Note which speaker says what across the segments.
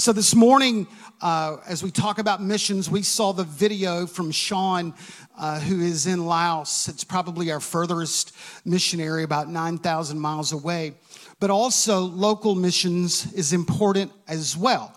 Speaker 1: So this morning, uh, as we talk about missions, we saw the video from Sean, uh, who is in Laos. It's probably our furthest missionary, about 9,000 miles away. But also, local missions is important as well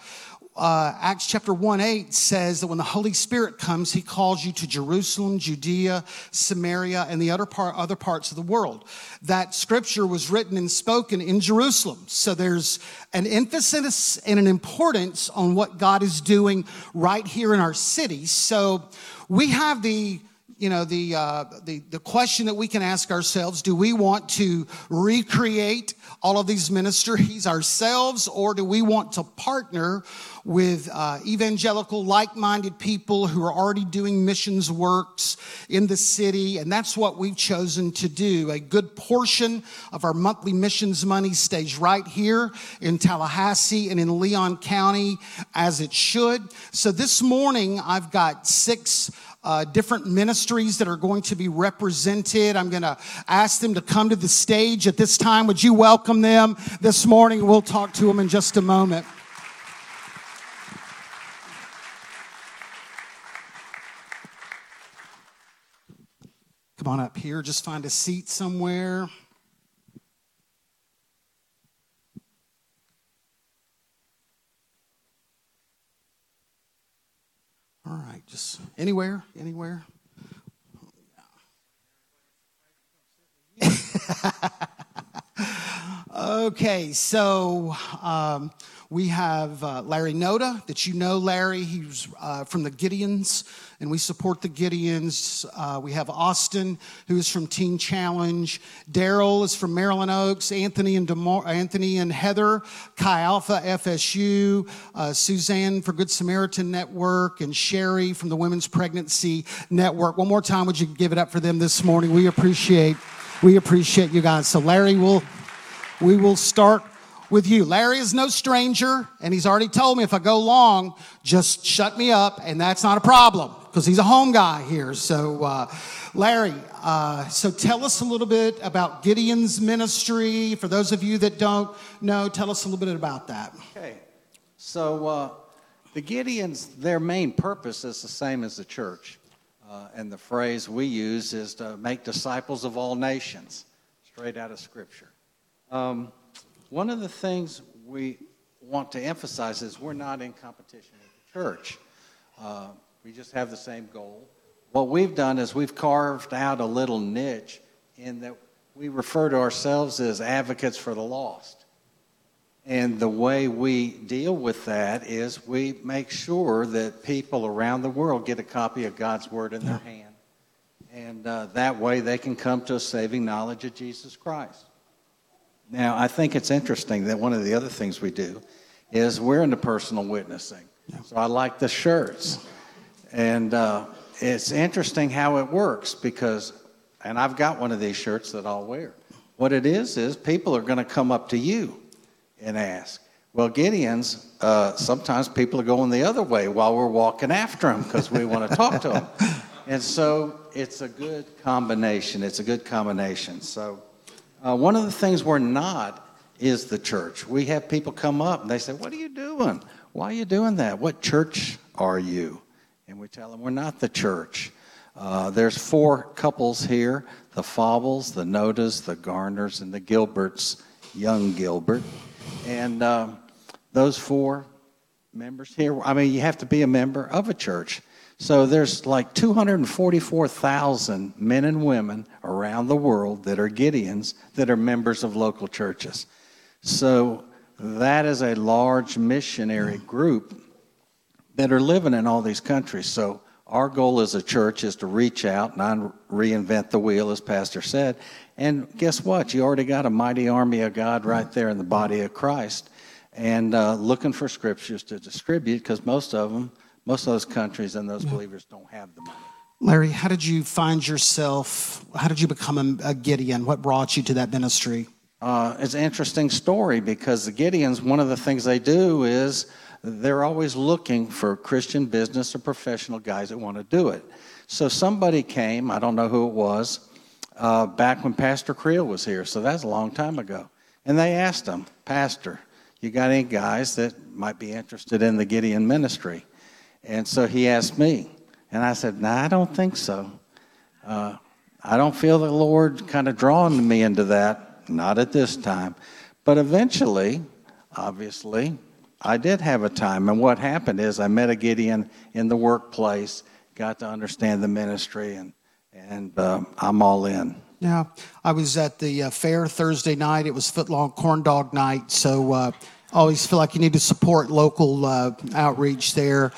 Speaker 1: uh, Acts chapter 1 8 says that when the Holy Spirit comes, he calls you to Jerusalem, Judea, Samaria, and the other, part, other parts of the world. That scripture was written and spoken in Jerusalem. So there's an emphasis and an importance on what God is doing right here in our city. So we have the you know the, uh, the the question that we can ask ourselves do we want to recreate all of these ministries ourselves or do we want to partner with uh, evangelical, like minded people who are already doing missions works in the city. And that's what we've chosen to do. A good portion of our monthly missions money stays right here in Tallahassee and in Leon County as it should. So this morning, I've got six uh, different ministries that are going to be represented. I'm going to ask them to come to the stage at this time. Would you welcome them this morning? We'll talk to them in just a moment. Come on up here. Just find a seat somewhere. All right, just anywhere, anywhere. Okay, so um, we have uh, Larry Noda, that you know Larry. He's uh, from the Gideons, and we support the Gideons. Uh, we have Austin, who is from Teen Challenge. Daryl is from Maryland Oaks. Anthony and DeMar- Anthony and Heather, Chi Alpha FSU. Uh, Suzanne for Good Samaritan Network, and Sherry from the Women's Pregnancy Network. One more time, would you give it up for them this morning? We appreciate, we appreciate you guys. So Larry will, we will start with you. Larry is no stranger, and he's already told me if I go long, just shut me up, and that's not a problem because he's a home guy here. So, uh, Larry, uh, so tell us a little bit about Gideon's ministry. For those of you that don't know, tell us a little bit about that.
Speaker 2: Okay. So, uh, the Gideons, their main purpose is the same as the church. Uh, and the phrase we use is to make disciples of all nations, straight out of Scripture. Um, one of the things we want to emphasize is we're not in competition with the church. Uh, we just have the same goal. What we've done is we've carved out a little niche in that we refer to ourselves as advocates for the lost. And the way we deal with that is we make sure that people around the world get a copy of God's Word in their hand. And uh, that way they can come to a saving knowledge of Jesus Christ. Now, I think it's interesting that one of the other things we do is we're into personal witnessing. Yeah. So I like the shirts. And uh, it's interesting how it works because, and I've got one of these shirts that I'll wear. What it is, is people are going to come up to you and ask. Well, Gideons, uh, sometimes people are going the other way while we're walking after them because we want to talk to them. And so it's a good combination. It's a good combination. So, uh, one of the things we're not is the church. We have people come up and they say, What are you doing? Why are you doing that? What church are you? And we tell them, We're not the church. Uh, there's four couples here the Faubles, the Nodas, the Garners, and the Gilberts, young Gilbert. And uh, those four members here, I mean, you have to be a member of a church. So there's like 244,000 men and women around the world that are Gideons that are members of local churches. So that is a large missionary group that are living in all these countries. So our goal as a church is to reach out, not reinvent the wheel, as Pastor said. And guess what? You already got a mighty army of God right there in the body of Christ, and uh, looking for scriptures to distribute because most of them most of those countries and those believers don't have the money.
Speaker 1: Larry, how did you find yourself? How did you become a, a Gideon? What brought you to that ministry?
Speaker 2: Uh, it's an interesting story because the Gideons, one of the things they do is they're always looking for Christian business or professional guys that want to do it. So somebody came, I don't know who it was, uh, back when Pastor Creel was here. So that's a long time ago. And they asked him, Pastor, you got any guys that might be interested in the Gideon ministry? And so he asked me. And I said, No, nah, I don't think so. Uh, I don't feel the Lord kind of drawing me into that not at this time. But eventually, obviously, I did have a time. And what happened is I met a Gideon in the workplace, got to understand the ministry, and, and uh, I'm all in.
Speaker 1: Yeah, I was at the uh, fair Thursday night. It was footlong corn dog night. So uh, always feel like you need to support local uh, outreach there.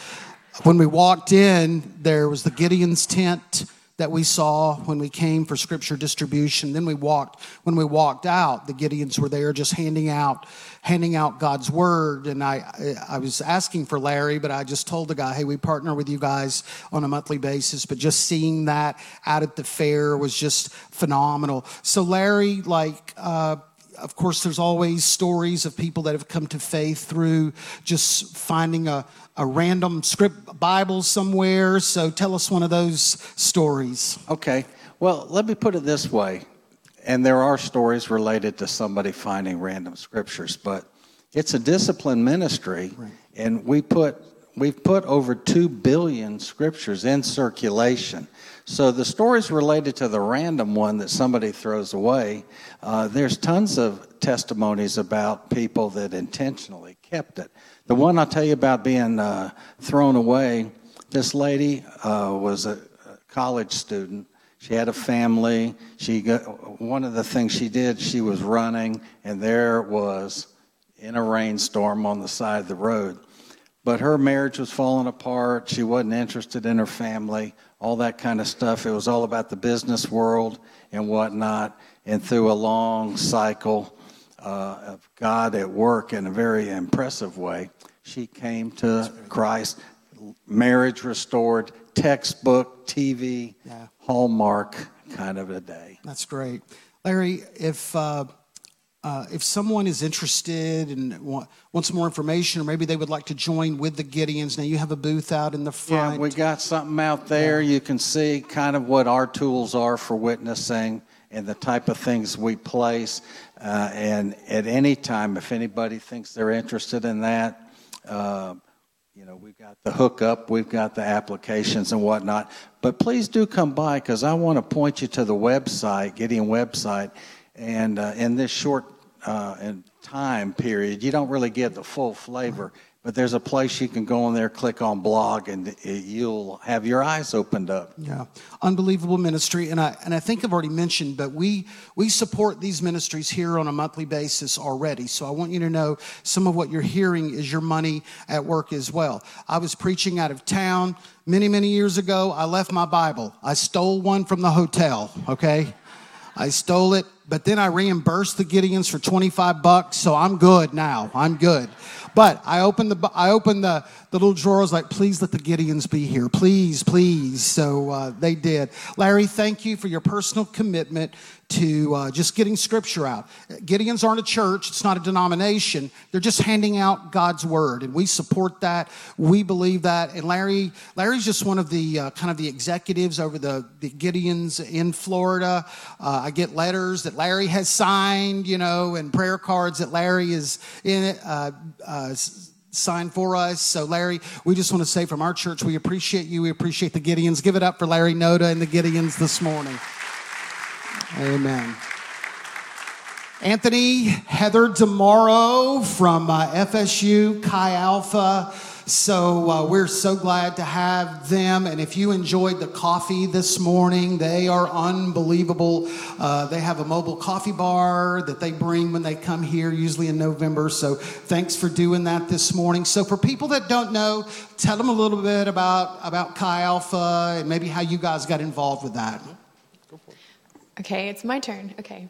Speaker 1: When we walked in, there was the Gideon's tent that we saw when we came for scripture distribution. Then we walked, when we walked out, the Gideons were there just handing out, handing out God's word. And I, I was asking for Larry, but I just told the guy, hey, we partner with you guys on a monthly basis. But just seeing that out at the fair was just phenomenal. So Larry, like, uh, of course, there's always stories of people that have come to faith through just finding a, a random script Bible somewhere. So tell us one of those stories.
Speaker 2: Okay. Well, let me put it this way. And there are stories related to somebody finding random scriptures, but it's a discipline ministry, right. and we put we've put over two billion scriptures in circulation. So the stories related to the random one that somebody throws away, uh, there's tons of testimonies about people that intentionally kept it. The one I'll tell you about being uh, thrown away, this lady uh, was a college student. She had a family. She got, one of the things she did, she was running, and there was in a rainstorm on the side of the road. But her marriage was falling apart. She wasn't interested in her family all that kind of stuff. It was all about the business world and whatnot. And through a long cycle uh, of God at work in a very impressive way, she came to Christ. Marriage restored, textbook, TV, yeah. Hallmark kind of a day.
Speaker 1: That's great. Larry, if. Uh, uh, if someone is interested and want, wants more information, or maybe they would like to join with the Gideons, now you have a booth out in the front.
Speaker 2: Yeah, we got something out there. Yeah. You can see kind of what our tools are for witnessing and the type of things we place. Uh, and at any time, if anybody thinks they're interested in that, uh, you know, we've got the hookup, we've got the applications and whatnot. But please do come by because I want to point you to the website, Gideon website. And uh, in this short uh, and time period, you don't really get the full flavor. But there's a place you can go in there, click on blog, and it, you'll have your eyes opened up.
Speaker 1: Yeah, unbelievable ministry, and I and I think I've already mentioned, but we we support these ministries here on a monthly basis already. So I want you to know some of what you're hearing is your money at work as well. I was preaching out of town many many years ago. I left my Bible. I stole one from the hotel. Okay. I stole it, but then I reimbursed the Gideons for 25 bucks, so I'm good now. I'm good. But I opened the I opened the, the little drawer. I was like, please let the Gideons be here. Please, please. So uh, they did. Larry, thank you for your personal commitment to uh, just getting scripture out. Gideons aren't a church, it's not a denomination. They're just handing out God's word, and we support that. We believe that. And Larry, Larry's just one of the uh, kind of the executives over the, the Gideons in Florida. Uh, I get letters that Larry has signed, you know, and prayer cards that Larry is in. Uh, uh, sign for us. So, Larry, we just want to say from our church, we appreciate you. We appreciate the Gideons. Give it up for Larry Noda and the Gideons this morning. Amen. Anthony, Heather tomorrow from uh, FSU, Chi Alpha. So uh, we're so glad to have them. And if you enjoyed the coffee this morning, they are unbelievable. Uh, they have a mobile coffee bar that they bring when they come here, usually in November. So thanks for doing that this morning. So for people that don't know, tell them a little bit about about Chi Alpha and maybe how you guys got involved with that.
Speaker 3: Okay, it's my turn. Okay.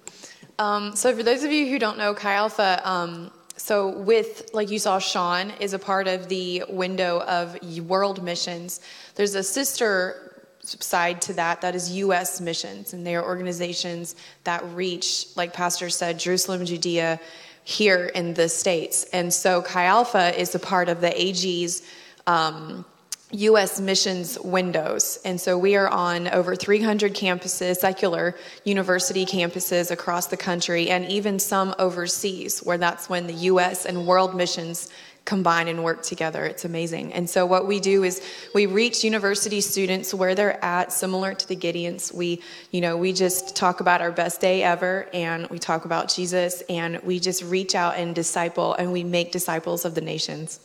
Speaker 3: Um, so for those of you who don't know Chi Alpha, um, so, with, like you saw, Sean is a part of the window of world missions. There's a sister side to that that is U.S. missions, and they are organizations that reach, like Pastor said, Jerusalem, Judea, here in the states. And so Chi Alpha is a part of the AG's. Um, U.S. missions windows. And so we are on over 300 campuses, secular university campuses across the country, and even some overseas, where that's when the U.S. and world missions combine and work together. It's amazing. And so what we do is we reach university students where they're at, similar to the Gideons. We, you know, we just talk about our best day ever and we talk about Jesus and we just reach out and disciple and we make disciples of the nations.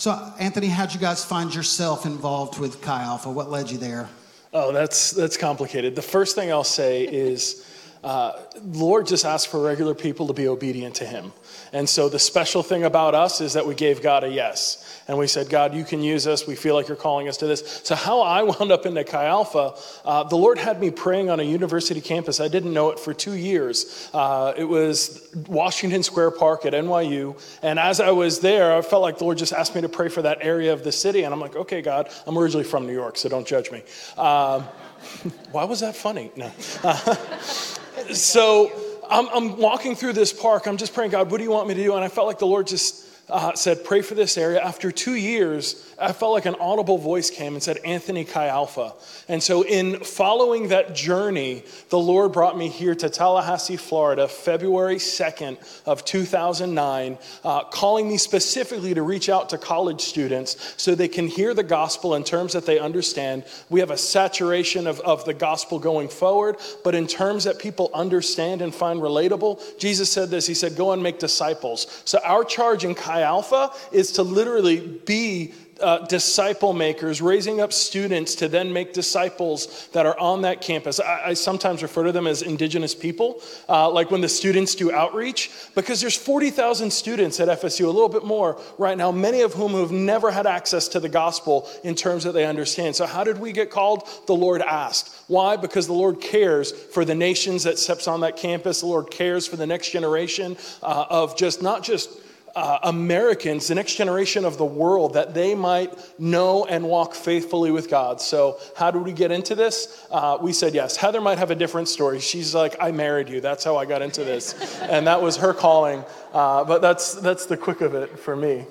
Speaker 1: So, Anthony, how'd you guys find yourself involved with Chi Alpha? What led you there?
Speaker 4: Oh, that's that's complicated. The first thing I'll say is, uh, Lord just asked for regular people to be obedient to Him. And so the special thing about us is that we gave God a yes. And we said, God, you can use us. We feel like you're calling us to this. So, how I wound up into Chi Alpha, uh, the Lord had me praying on a university campus. I didn't know it for two years. Uh, it was Washington Square Park at NYU. And as I was there, I felt like the Lord just asked me to pray for that area of the city. And I'm like, okay, God, I'm originally from New York, so don't judge me. Um, why was that funny? No. so, I'm, I'm walking through this park. I'm just praying, God, what do you want me to do? And I felt like the Lord just uh, said, Pray for this area. After two years, I felt like an audible voice came and said, Anthony Chi Alpha. And so, in following that journey, the Lord brought me here to Tallahassee, Florida, February 2nd of 2009, uh, calling me specifically to reach out to college students so they can hear the gospel in terms that they understand. We have a saturation of, of the gospel going forward, but in terms that people understand and find relatable, Jesus said this He said, Go and make disciples. So, our charge in Chi Alpha is to literally be uh, disciple makers, raising up students to then make disciples that are on that campus. I, I sometimes refer to them as indigenous people, uh, like when the students do outreach, because there's 40,000 students at FSU, a little bit more right now, many of whom have never had access to the gospel in terms that they understand. So, how did we get called? The Lord asked. Why? Because the Lord cares for the nations that steps on that campus. The Lord cares for the next generation uh, of just not just uh, Americans, the next generation of the world, that they might know and walk faithfully with God. So, how did we get into this? Uh, we said yes. Heather might have a different story. She's like, I married you. That's how I got into this. and that was her calling. Uh, but that's, that's the quick of it for me.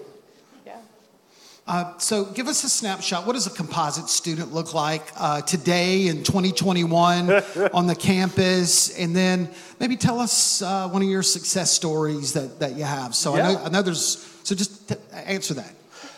Speaker 1: Uh, so, give us a snapshot. What does a composite student look like uh, today in 2021 on the campus? And then maybe tell us uh, one of your success stories that, that you have. So, yeah. I, know, I know there's, so just t- answer that.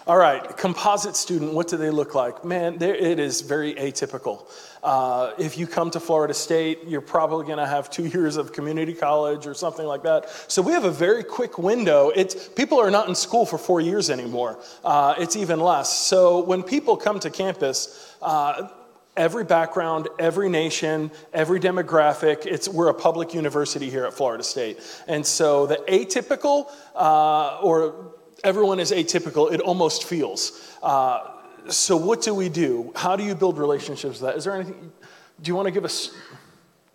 Speaker 4: All right, composite student, what do they look like? Man, it is very atypical. Uh, if you come to Florida State, you're probably going to have two years of community college or something like that. So we have a very quick window. It's, people are not in school for four years anymore. Uh, it's even less. So when people come to campus, uh, every background, every nation, every demographic. It's, we're a public university here at Florida State. And so the atypical uh, or everyone is atypical, it almost feels. Uh, so, what do we do? How do you build relationships with that? Is there anything? Do you want to give us?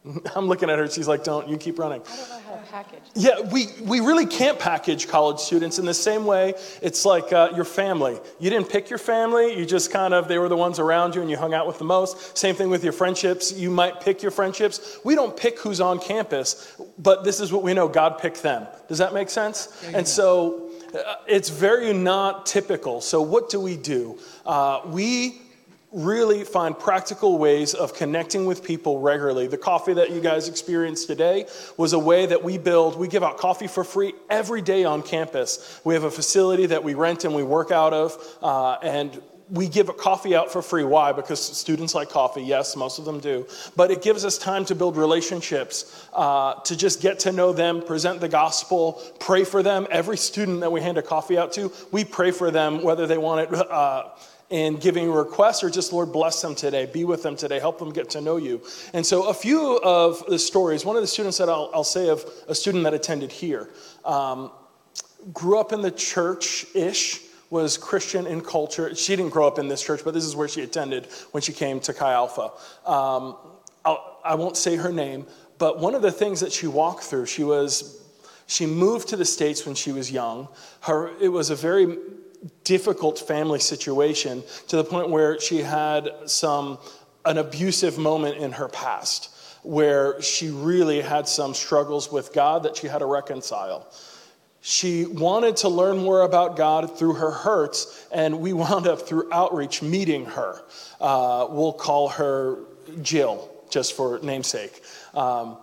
Speaker 4: I'm looking at her. She's like, "Don't you keep running."
Speaker 3: I don't know how to package.
Speaker 4: Yeah, we, we really can't package college students in the same way. It's like uh, your family. You didn't pick your family. You just kind of they were the ones around you, and you hung out with the most. Same thing with your friendships. You might pick your friendships. We don't pick who's on campus, but this is what we know: God picked them. Does that make sense? Yeah, and so it's very not typical. So, what do we do? Uh, we really find practical ways of connecting with people regularly. The coffee that you guys experienced today was a way that we build. We give out coffee for free every day on campus. We have a facility that we rent and we work out of, uh, and we give a coffee out for free. Why? Because students like coffee. Yes, most of them do. But it gives us time to build relationships, uh, to just get to know them, present the gospel, pray for them. Every student that we hand a coffee out to, we pray for them, whether they want it. Uh, in giving a request or just lord bless them today be with them today help them get to know you and so a few of the stories one of the students that i'll, I'll say of a student that attended here um, grew up in the church-ish was Christian in culture. She didn't grow up in this church, but this is where she attended when she came to Chi Alpha. Um, I won't say her name, but one of the things that she walked through, she was, she moved to the States when she was young. Her, it was a very difficult family situation to the point where she had some an abusive moment in her past where she really had some struggles with God that she had to reconcile. She wanted to learn more about God through her hurts, and we wound up through outreach meeting her. Uh, we'll call her Jill, just for namesake. Um,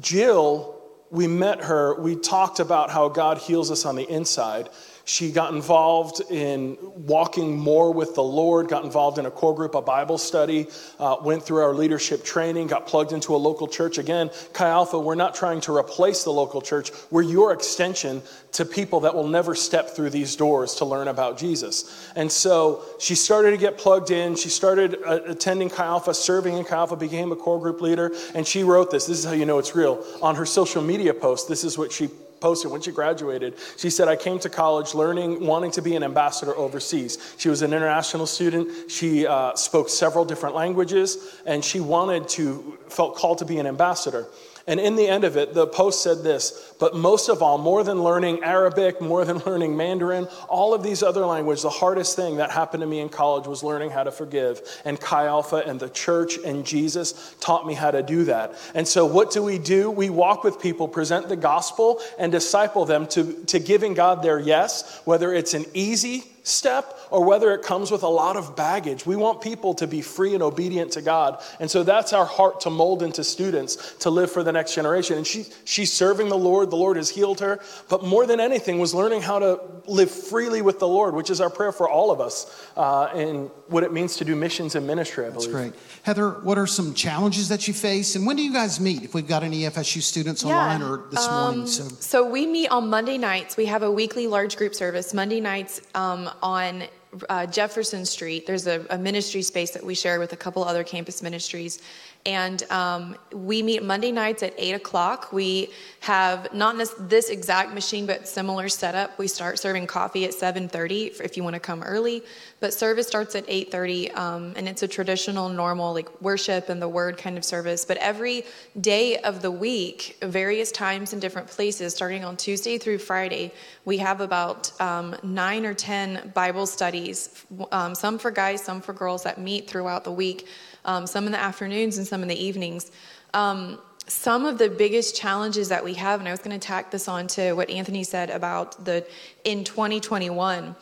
Speaker 4: Jill, we met her, we talked about how God heals us on the inside. She got involved in walking more with the Lord, got involved in a core group, a Bible study, uh, went through our leadership training, got plugged into a local church. Again, Chi Alpha, we're not trying to replace the local church. We're your extension to people that will never step through these doors to learn about Jesus. And so she started to get plugged in. She started uh, attending Chi Alpha, serving in Chi Alpha, became a core group leader. And she wrote this. This is how you know it's real. On her social media post, this is what she posted when she graduated. She said, I came to college learning, wanting to be an ambassador overseas. She was an international student. She uh, spoke several different languages, and she wanted to, felt called to be an ambassador. And in the end of it, the post said this But most of all, more than learning Arabic, more than learning Mandarin, all of these other languages, the hardest thing that happened to me in college was learning how to forgive. And Chi Alpha and the church and Jesus taught me how to do that. And so, what do we do? We walk with people, present the gospel, and disciple them to, to giving God their yes, whether it's an easy step or whether it comes with a lot of baggage. We want people to be free and obedient to God. And so that's our heart to mold into students to live for the next generation. And she, she's serving the Lord. The Lord has healed her. But more than anything, was learning how to live freely with the Lord, which is our prayer for all of us uh, and what it means to do missions and ministry, I believe.
Speaker 1: That's great. Heather, what are some challenges that you face? And when do you guys meet? If we've got any FSU students online or this
Speaker 3: um,
Speaker 1: morning. So.
Speaker 3: so we meet on Monday nights. We have a weekly large group service. Monday nights um, on uh, Jefferson Street. There's a, a, ministry space that we share with a couple other campus ministries. And um, we meet Monday nights at 8 o'clock. We have not this exact machine, but similar setup. We start serving coffee at 7.30 if you want to come early. But service starts at 8.30, um, and it's a traditional, normal, like worship and the word kind of service. But every day of the week, various times in different places, starting on Tuesday through Friday, we have about um, nine or 10 Bible studies, um, some for guys, some for girls, that meet throughout the week um, some in the afternoons and some in the evenings. Um, some of the biggest challenges that we have, and I was going to tack this on to what Anthony said about the in 2021.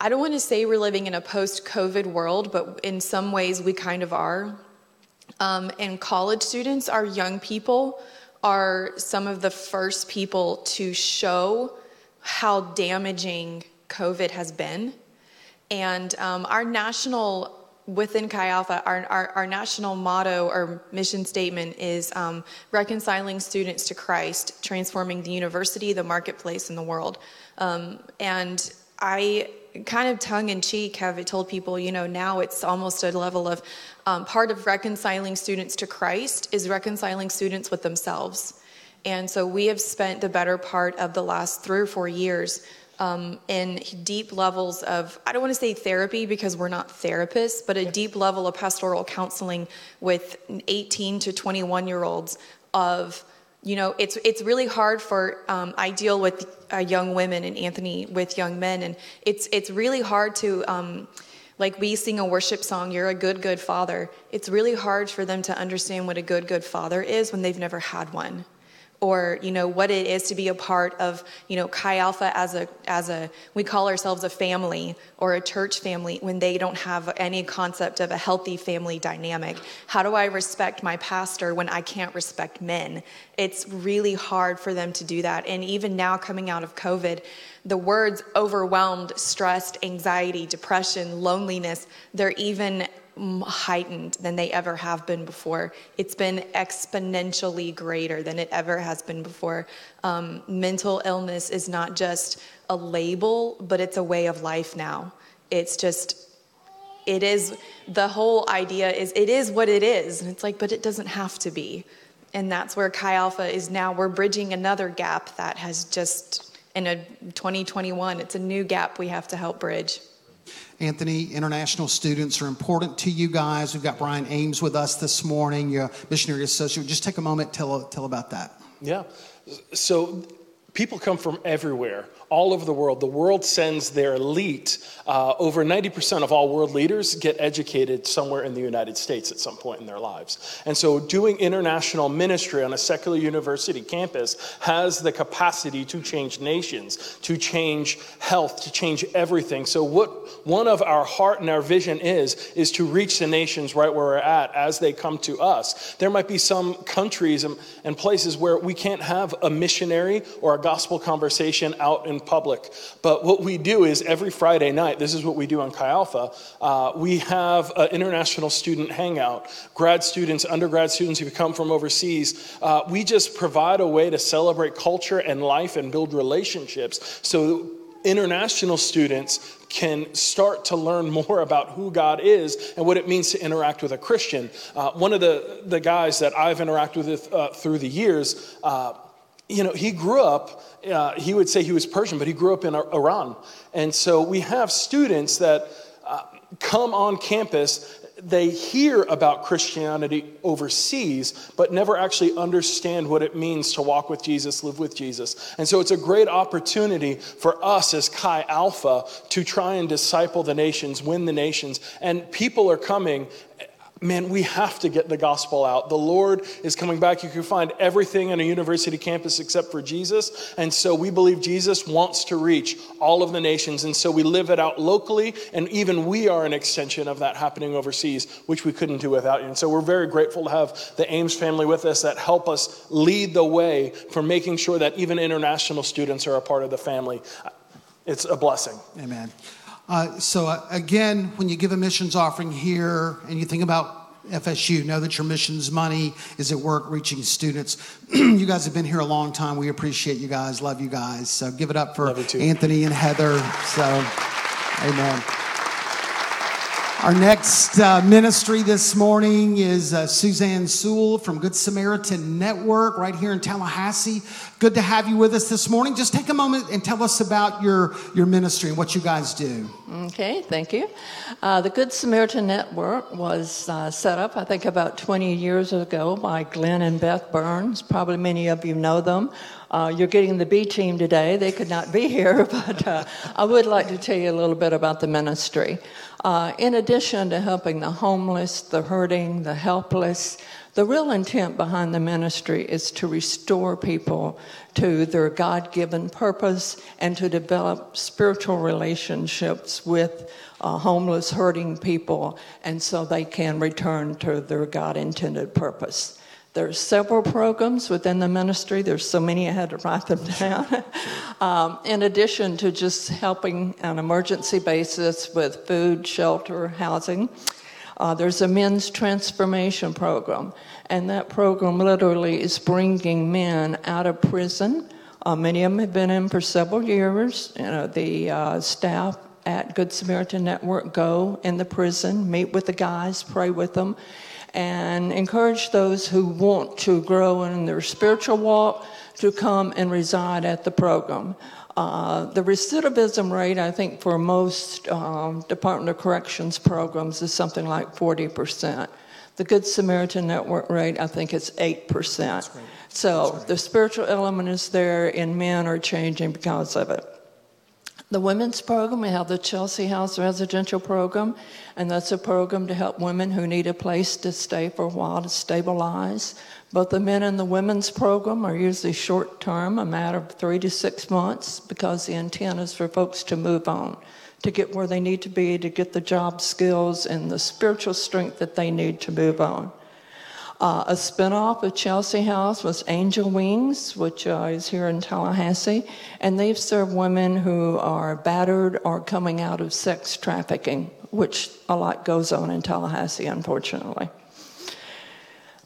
Speaker 3: I don't want to say we're living in a post-COVID world, but in some ways we kind of are. Um, and college students, our young people, are some of the first people to show how damaging COVID has been. And um, our national within Chi Alpha, our, our, our, national motto or mission statement is um, reconciling students to Christ, transforming the university, the marketplace, and the world. Um, and I kind of tongue in cheek have told people, you know, now it's almost a level of um, part of reconciling students to Christ is reconciling students with themselves. And so we have spent the better part of the last three or four years um, in deep levels of, I don't want to say therapy because we're not therapists, but a deep level of pastoral counseling with 18 to 21 year olds of, you know, it's, it's really hard for, um, I deal with uh, young women and Anthony with young men, and it's, it's really hard to, um, like we sing a worship song, You're a Good, Good Father. It's really hard for them to understand what a good, good father is when they've never had one or you know what it is to be a part of you know chi alpha as a as a we call ourselves a family or a church family when they don't have any concept of a healthy family dynamic. How do i respect my pastor when i can't respect men? It's really hard for them to do that. And even now coming out of covid the words overwhelmed stressed anxiety depression loneliness they're even heightened than they ever have been before. It's been exponentially greater than it ever has been before. Um, mental illness is not just a label, but it's a way of life now. It's just, it is, the whole idea is it is what it is. And it's like, but it doesn't have to be. And that's where Chi Alpha is now. We're bridging another gap that has just, in a 2021, it's a new gap we have to help bridge.
Speaker 1: Anthony, international students are important to you guys. We've got Brian Ames with us this morning, your missionary associate. Just take a moment, tell, tell about that.
Speaker 4: Yeah. So people come from everywhere all over the world. The world sends their elite. Uh, over 90% of all world leaders get educated somewhere in the United States at some point in their lives. And so, doing international ministry on a secular university campus has the capacity to change nations, to change health, to change everything. So, what one of our heart and our vision is, is to reach the nations right where we're at as they come to us. There might be some countries and, and places where we can't have a missionary or a gospel conversation out in public. But what we do is every Friday night, this is what we do on Chi Alpha, uh, we have an international student hangout. Grad students, undergrad students who come from overseas, uh, we just provide a way to celebrate culture and life and build relationships so international students can start to learn more about who God is and what it means to interact with a Christian. Uh, one of the, the guys that I've interacted with uh, through the years, uh, you know, he grew up, uh, he would say he was Persian, but he grew up in Iran. And so we have students that uh, come on campus they hear about Christianity overseas, but never actually understand what it means to walk with Jesus, live with Jesus. And so it's a great opportunity for us as Chi Alpha to try and disciple the nations, win the nations. And people are coming man, we have to get the gospel out. The Lord is coming back. You can find everything on a university campus except for Jesus. And so we believe Jesus wants to reach all of the nations. And so we live it out locally. And even we are an extension of that happening overseas, which we couldn't do without you. And so we're very grateful to have the Ames family with us that help us lead the way for making sure that even international students are a part of the family. It's a blessing.
Speaker 1: Amen. Uh, so, uh, again, when you give a missions offering here and you think about FSU, know that your missions money is at work reaching students. you guys have been here a long time. We appreciate you guys, love you guys. So, give it up for Anthony and Heather. So, amen. Our next uh, ministry this morning is uh, Suzanne Sewell from Good Samaritan Network right here in Tallahassee. Good to have you with us this morning. Just take a moment and tell us about your, your ministry and what you guys do.
Speaker 5: Okay, thank you. Uh, the Good Samaritan Network was uh, set up, I think, about 20 years ago by Glenn and Beth Burns. Probably many of you know them. Uh, you're getting the B team today. They could not be here, but uh, I would like to tell you a little bit about the ministry. Uh, in addition to helping the homeless, the hurting, the helpless, the real intent behind the ministry is to restore people to their God given purpose and to develop spiritual relationships with uh, homeless, hurting people, and so they can return to their God intended purpose. There's several programs within the ministry. There's so many I had to write them down. um, in addition to just helping on emergency basis with food, shelter, housing, uh, there's a men's transformation program, and that program literally is bringing men out of prison. Uh, many of them have been in for several years. You know, the uh, staff at Good Samaritan Network go in the prison, meet with the guys, pray with them, and encourage those who want to grow in their spiritual walk to come and reside at the program. Uh, the recidivism rate, I think, for most um, Department of Corrections programs is something like 40%. The Good Samaritan Network rate, I think, is 8%. So the spiritual element is there, and men are changing because of it. The women's program, we have the Chelsea House Residential Program, and that's a program to help women who need a place to stay for a while to stabilize. Both the men and the women's program are usually short term, a matter of three to six months, because the intent is for folks to move on, to get where they need to be, to get the job skills and the spiritual strength that they need to move on. Uh, a spinoff of Chelsea House was Angel Wings, which uh, is here in Tallahassee, and they've served women who are battered or coming out of sex trafficking, which a lot goes on in Tallahassee, unfortunately.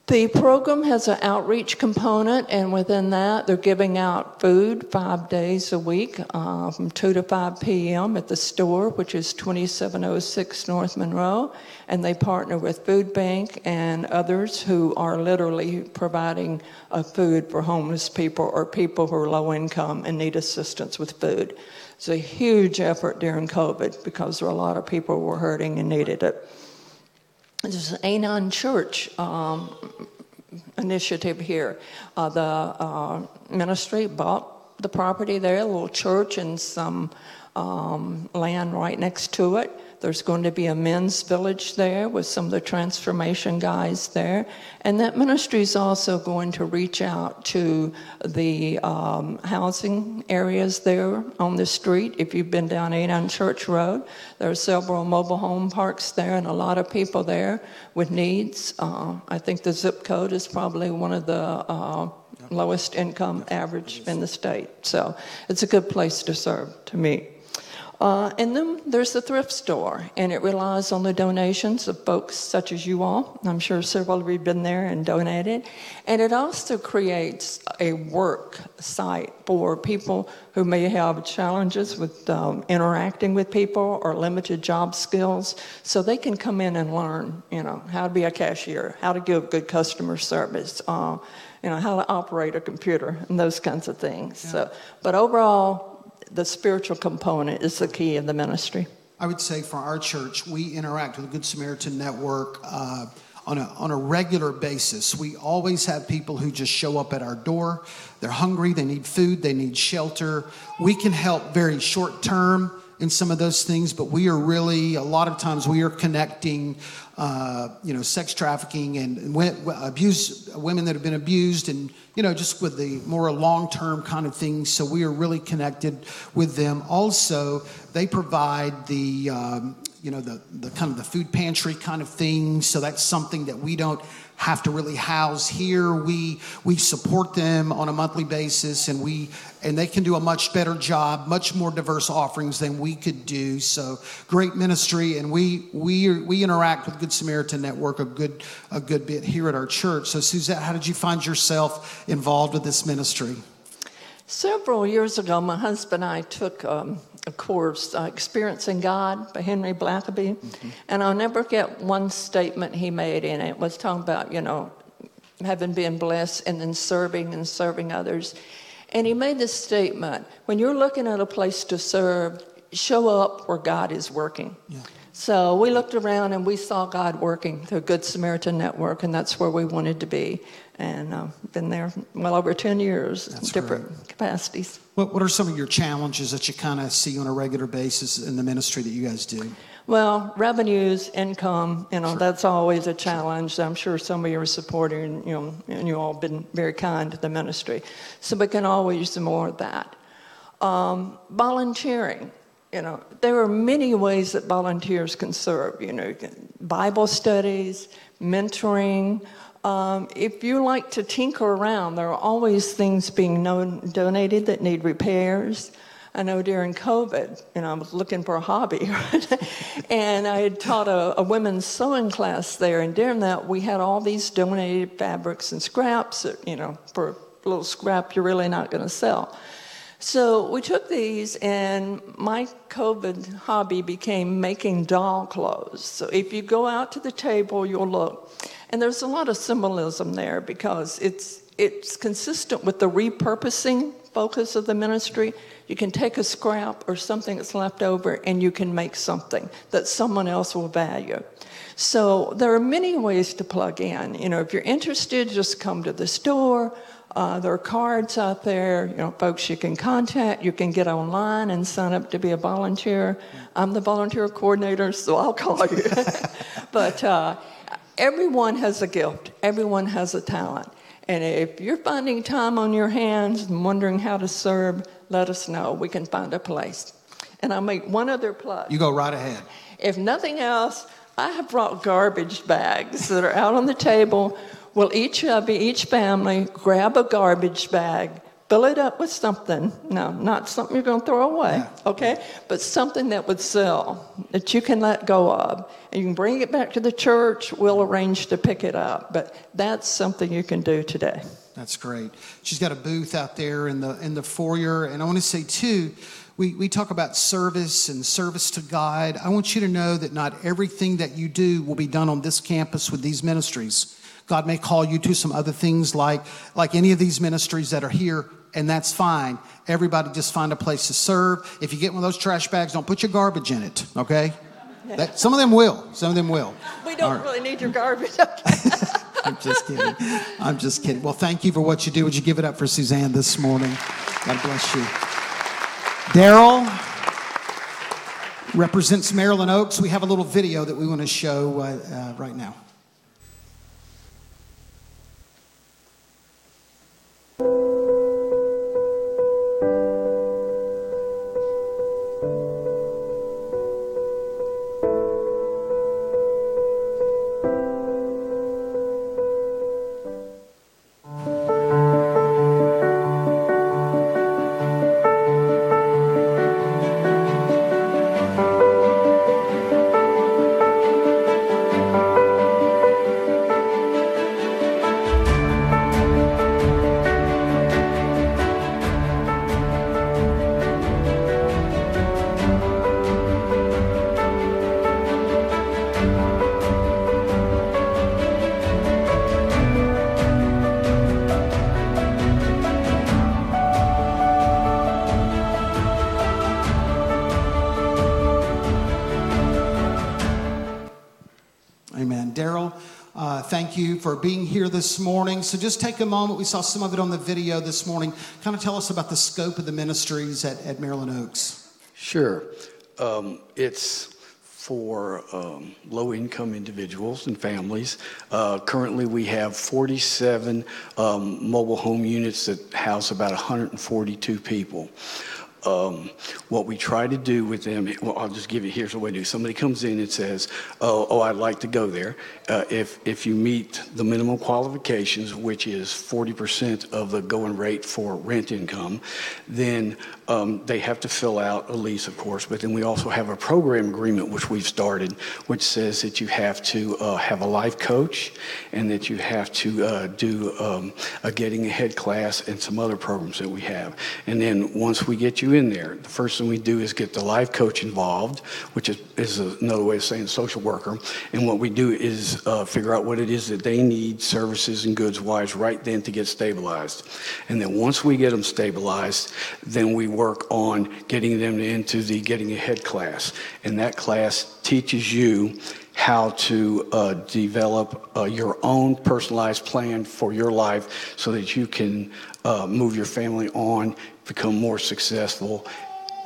Speaker 5: The program has an outreach component, and within that, they're giving out food five days a week uh, from 2 to 5 p.m. at the store, which is 2706 North Monroe. And they partner with Food Bank and others who are literally providing uh, food for homeless people or people who are low income and need assistance with food. It's a huge effort during COVID because there were a lot of people who were hurting and needed it. There's an Aenon Church um, initiative here. Uh, the uh, ministry bought the property there, a little church and some um, land right next to it. There's going to be a men's village there with some of the transformation guys there. And that ministry is also going to reach out to the um, housing areas there on the street. If you've been down Aenon Church Road, there are several mobile home parks there and a lot of people there with needs. Uh, I think the zip code is probably one of the uh, lowest income average in the state. So it's a good place to serve to me. Uh, and then there's the thrift store, and it relies on the donations of folks such as you all. I'm sure several of you have been there and donated. And it also creates a work site for people who may have challenges with um, interacting with people or limited job skills, so they can come in and learn, you know, how to be a cashier, how to give good customer service. Uh, you know, how to operate a computer and those kinds of things. Yeah. So, but overall, the spiritual component is the key of the ministry.
Speaker 1: I would say for our church, we interact with the Good Samaritan Network uh, on, a, on a regular basis. We always have people who just show up at our door. They're hungry, they need food, they need shelter. We can help very short term in some of those things, but we are really, a lot of times, we are connecting uh, you know, sex trafficking and abuse, women that have been abused, and you know, just with the more long-term kind of things. So we are really connected with them. Also, they provide the um, you know the the kind of the food pantry kind of thing. So that's something that we don't have to really house here. We we support them on a monthly basis, and we and they can do a much better job, much more diverse offerings than we could do. So great ministry, and we we we interact with Good Samaritan Network a good a good bit here at our church. So Suzette, how did you find yourself involved with this ministry?
Speaker 5: Several years ago, my husband and I took um, a course, uh, Experiencing God by Henry Blackaby. Mm-hmm. And I'll never forget one statement he made in it was talking about, you know, having been blessed and then serving and serving others. And he made this statement when you're looking at a place to serve, show up where God is working. Yeah. So we looked around and we saw God working through Good Samaritan Network, and that's where we wanted to be and uh, been there well over 10 years That's different great. capacities.
Speaker 1: What, what are some of your challenges that you kind of see on a regular basis in the ministry that you guys do?
Speaker 5: Well, revenues, income, you know, sure. that's always a challenge. I'm sure some of you are supporting, you know, and you all been very kind to the ministry. So we can always do more of that. Um, volunteering, you know, there are many ways that volunteers can serve, you know, Bible studies, mentoring, um, if you like to tinker around, there are always things being donated that need repairs. I know during COVID, you know, I was looking for a hobby, and I had taught a, a, women's sewing class there. And during that, we had all these donated fabrics and scraps. You know, for a little scrap, you're really not going to sell. So we took these, and my COVID hobby became making doll clothes. So if you go out to the table, you'll look. And there's a lot of symbolism there because it's, it's consistent with the repurposing focus of the ministry. You can take a scrap or something that's left over and you can make something that someone else will value. So there are many ways to plug in. You know, if you're interested, just come to the store. Uh, there are cards out there, you know, folks you can contact. You can get online and sign up to be a volunteer. I'm the volunteer coordinator, so I'll call you. but uh, everyone has a gift, everyone has a talent. And if you're finding time on your hands and wondering how to serve, let us know. We can find a place. And I'll make one other plug.
Speaker 1: You go right ahead.
Speaker 5: If nothing else, I have brought garbage bags that are out on the table. Will each of each family, grab a garbage bag fill it up with something. No, not something you're going to throw away, yeah. okay? But something that would sell, that you can let go of. And you can bring it back to the church. We'll arrange to pick it up. But that's something you can do today.
Speaker 1: That's great. She's got a booth out there in the in the foyer. And I want to say too, we, we talk about service and service to God. I want you to know that not everything that you do will be done on this campus with these ministries. God may call you to some other things like, like any of these ministries that are here and that's fine. Everybody just find a place to serve. If you get one of those trash bags, don't put your garbage in it, okay? That, some of them will. Some of them will.
Speaker 5: We don't right. really need your garbage.
Speaker 1: I'm just kidding. I'm just kidding. Well, thank you for what you do. Would you give it up for Suzanne this morning? God bless you. Daryl represents Maryland Oaks. We have a little video that we want to show uh, uh, right now. This morning. So just take a moment. We saw some of it on the video this morning. Kind of tell us about the scope of the ministries at, at Maryland Oaks.
Speaker 6: Sure. Um, it's for um, low income individuals and families. Uh, currently, we have 47 um, mobile home units that house about 142 people. Um, what we try to do with them, well, I'll just give you, here's what we do. Somebody comes in and says, oh, oh I'd like to go there. Uh, if, if you meet the minimum qualifications, which is 40% of the going rate for rent income, then um, they have to fill out a lease, of course, but then we also have a program agreement which we've started, which says that you have to uh, have a life coach and that you have to uh, do um, a getting ahead class and some other programs that we have. And then once we get you in there, the first thing we do is get the life coach involved, which is, is another way of saying social worker. And what we do is uh, figure out what it is that they need, services and goods wise, right then to get stabilized. And then once we get them stabilized, then we work on getting them into the getting ahead class. And that class teaches you how to uh, develop uh, your own personalized plan for your life so that you can uh, move your family on, become more successful,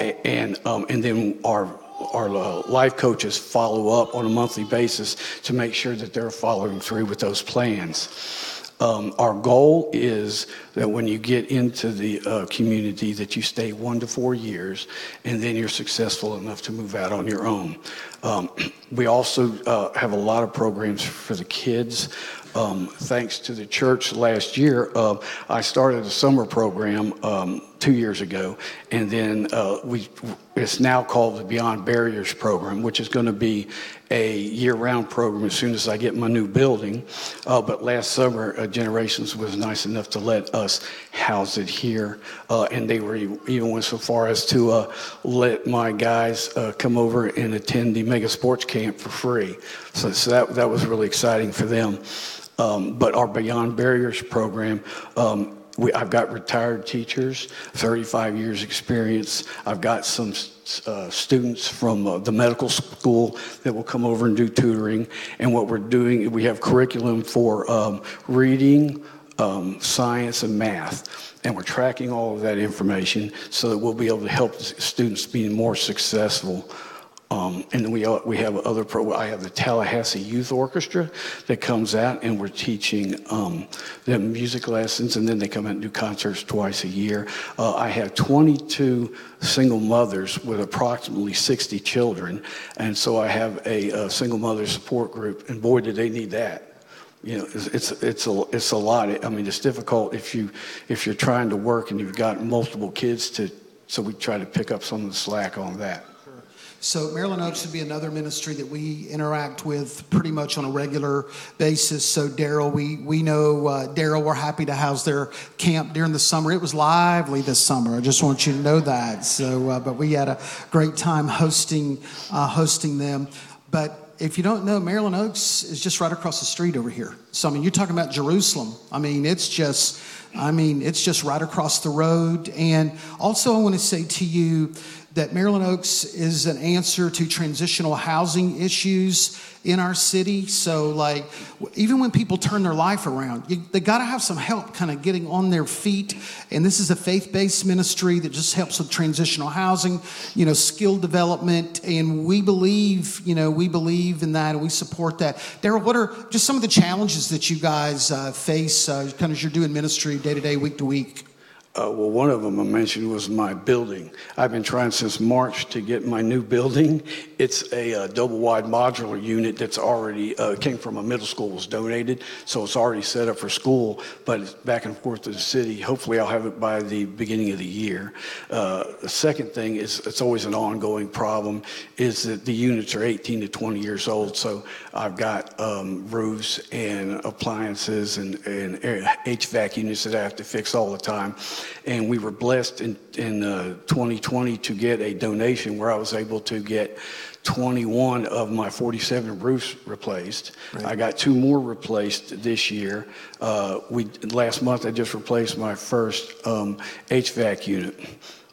Speaker 6: and, um, and then our our uh, life coaches follow up on a monthly basis to make sure that they're following through with those plans. Um, our goal is that when you get into the uh, community that you stay one to four years and then you're successful enough to move out on your own. Um, we also uh, have a lot of programs for the kids. Um, thanks to the church last year, uh, I started a summer program um, two years ago, and then uh, we it's now called the Beyond Barriers program, which is going to be a year-round program as soon as I get my new building. Uh, but last summer, uh, Generations was nice enough to let us house it here, uh, and they were even went so far as to uh, let my guys uh, come over and attend the Mega Sports Camp for free. So, so that that was really exciting for them. Um, but our Beyond Barriers program um, we, I've got retired teachers, 35 years experience. I've got some uh, students from uh, the medical school that will come over and do tutoring. And what we're doing, we have curriculum for um, reading, um, science, and math. And we're tracking all of that information so that we'll be able to help students be more successful um, and then we, we have other pro, I have the Tallahassee Youth Orchestra that comes out and we're teaching um, them music lessons and then they come out and do concerts twice a year. Uh, I have 22 single mothers with approximately 60 children. And so I have a, a single mother support group and boy, do they need that you know, it's, it's, it's, a, it's a lot. I mean, it's difficult if, you, if you're trying to work and you've got multiple kids to, so we try to pick up some of the slack on that.
Speaker 1: So, Maryland Oaks would be another ministry that we interact with pretty much on a regular basis. So, Daryl, we, we know uh, Daryl, we're happy to house their camp during the summer. It was lively this summer. I just want you to know that. So, uh, but we had a great time hosting, uh, hosting them. But if you don't know, Maryland Oaks is just right across the street over here. So, I mean, you're talking about Jerusalem. I mean, it's just, I mean, it's just right across the road. And also, I want to say to you, that Maryland Oaks is an answer to transitional housing issues in our city. So, like, even when people turn their life around, you, they got to have some help kind of getting on their feet. And this is a faith based ministry that just helps with transitional housing, you know, skill development. And we believe, you know, we believe in that and we support that. Daryl, what are just some of the challenges that you guys uh, face uh, kind of as you're doing ministry day to day, week to week?
Speaker 6: Uh, well, one of them I mentioned was my building. I've been trying since March to get my new building. It's a, uh, double wide modular unit that's already uh, came from a middle school, was donated, so it's already set up for school, but it's back and forth to the city. Hopefully, I'll have it by the beginning of the year. Uh, the second thing is it's always an ongoing problem is that the units are 18 to 20 years old, so I've got um, roofs and appliances and, and HVAC units that I have to fix all the time. And we were blessed in, in uh, 2020 to get a donation where I was able to get 21 of my 47 roofs replaced. Right. I got two more replaced this year. Uh, we last month I just replaced my first um, HVAC unit.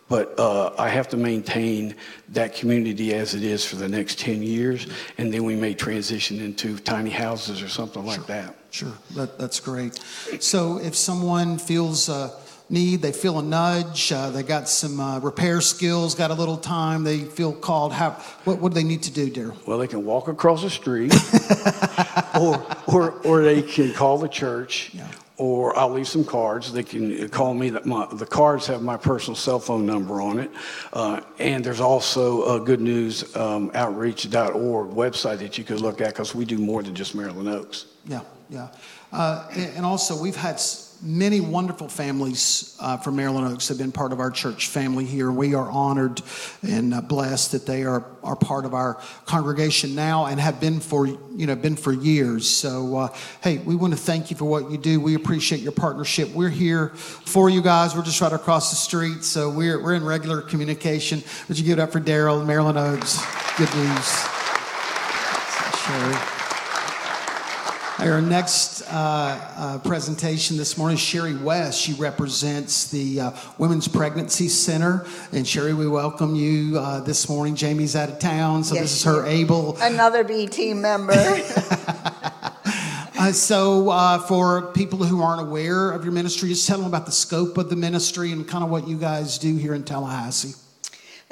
Speaker 6: But uh, I have to maintain that community as it is for the next 10 years, and then we may transition into tiny houses or something
Speaker 1: sure.
Speaker 6: like that.
Speaker 1: Sure, that, that's great. So if someone feels uh, need, they feel a nudge, uh, they got some uh, repair skills, got a little time, they feel called. How, what, what do they need to do, dear?
Speaker 6: Well, they can walk across the street, or, or, or they can call the church. Yeah. Or I'll leave some cards. They can call me. That my, the cards have my personal cell phone number on it, uh, and there's also a Good News um, Outreach.org website that you could look at because we do more than just Maryland Oaks.
Speaker 1: Yeah, yeah, uh, and also we've had many wonderful families uh, from Maryland Oaks have been part of our church family here. We are honored and uh, blessed that they are, are part of our congregation now and have been for you know been for years. So uh, hey, we want to thank you for what you do. We appreciate your partnership. We're here for you guys. We're just right across the street, so we're we're in regular communication. Would you give it up for Daryl, Maryland Oaks? Good news. Sherry. Our next uh, uh, presentation this morning is Sherry West. She represents the uh, Women's Pregnancy Center. And Sherry, we welcome you uh, this morning. Jamie's out of town, so yes, this is her able.
Speaker 7: Another B team member.
Speaker 1: Uh, so, uh, for people who aren't aware of your ministry, just tell them about the scope of the ministry and kind of what you guys do here in Tallahassee.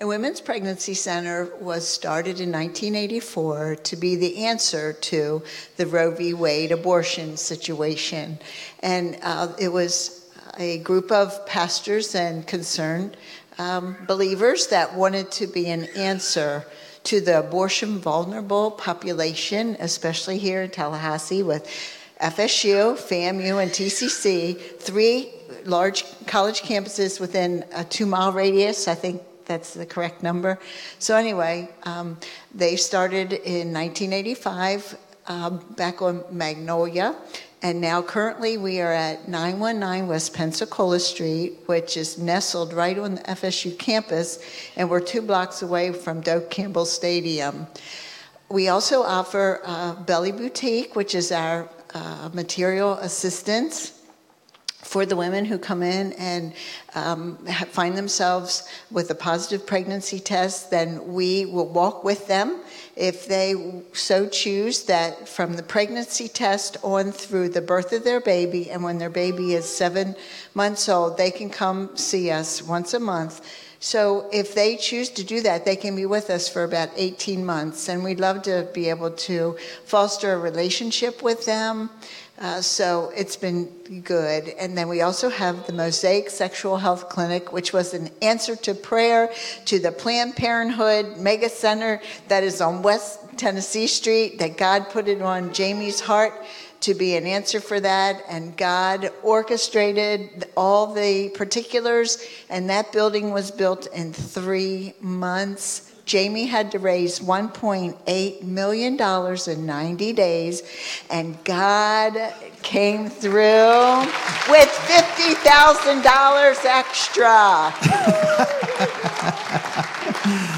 Speaker 7: A Women's Pregnancy Center was started in 1984 to be the answer to the Roe v. Wade abortion situation. And uh, it was a group of pastors and concerned um, believers that wanted to be an answer to the abortion vulnerable population, especially here in Tallahassee with FSU, FAMU, and TCC, three large college campuses within a two mile radius. I think that's the correct number. So, anyway, um, they started in 1985 uh, back on Magnolia. And now, currently, we are at 919 West Pensacola Street, which is nestled right on the FSU campus, and we're two blocks away from Doak Campbell Stadium. We also offer uh, Belly Boutique, which is our uh, material assistance for the women who come in and um, find themselves with a positive pregnancy test, then we will walk with them. If they so choose that from the pregnancy test on through the birth of their baby, and when their baby is seven months old, they can come see us once a month. So if they choose to do that, they can be with us for about 18 months. And we'd love to be able to foster a relationship with them. Uh, so it's been good. And then we also have the Mosaic Sexual Health Clinic, which was an answer to prayer to the Planned Parenthood Mega Center that is on West Tennessee Street, that God put it on Jamie's heart to be an answer for that. And God orchestrated all the particulars, and that building was built in three months. Jamie had to raise $1.8 million in 90 days, and God came through with $50,000 extra.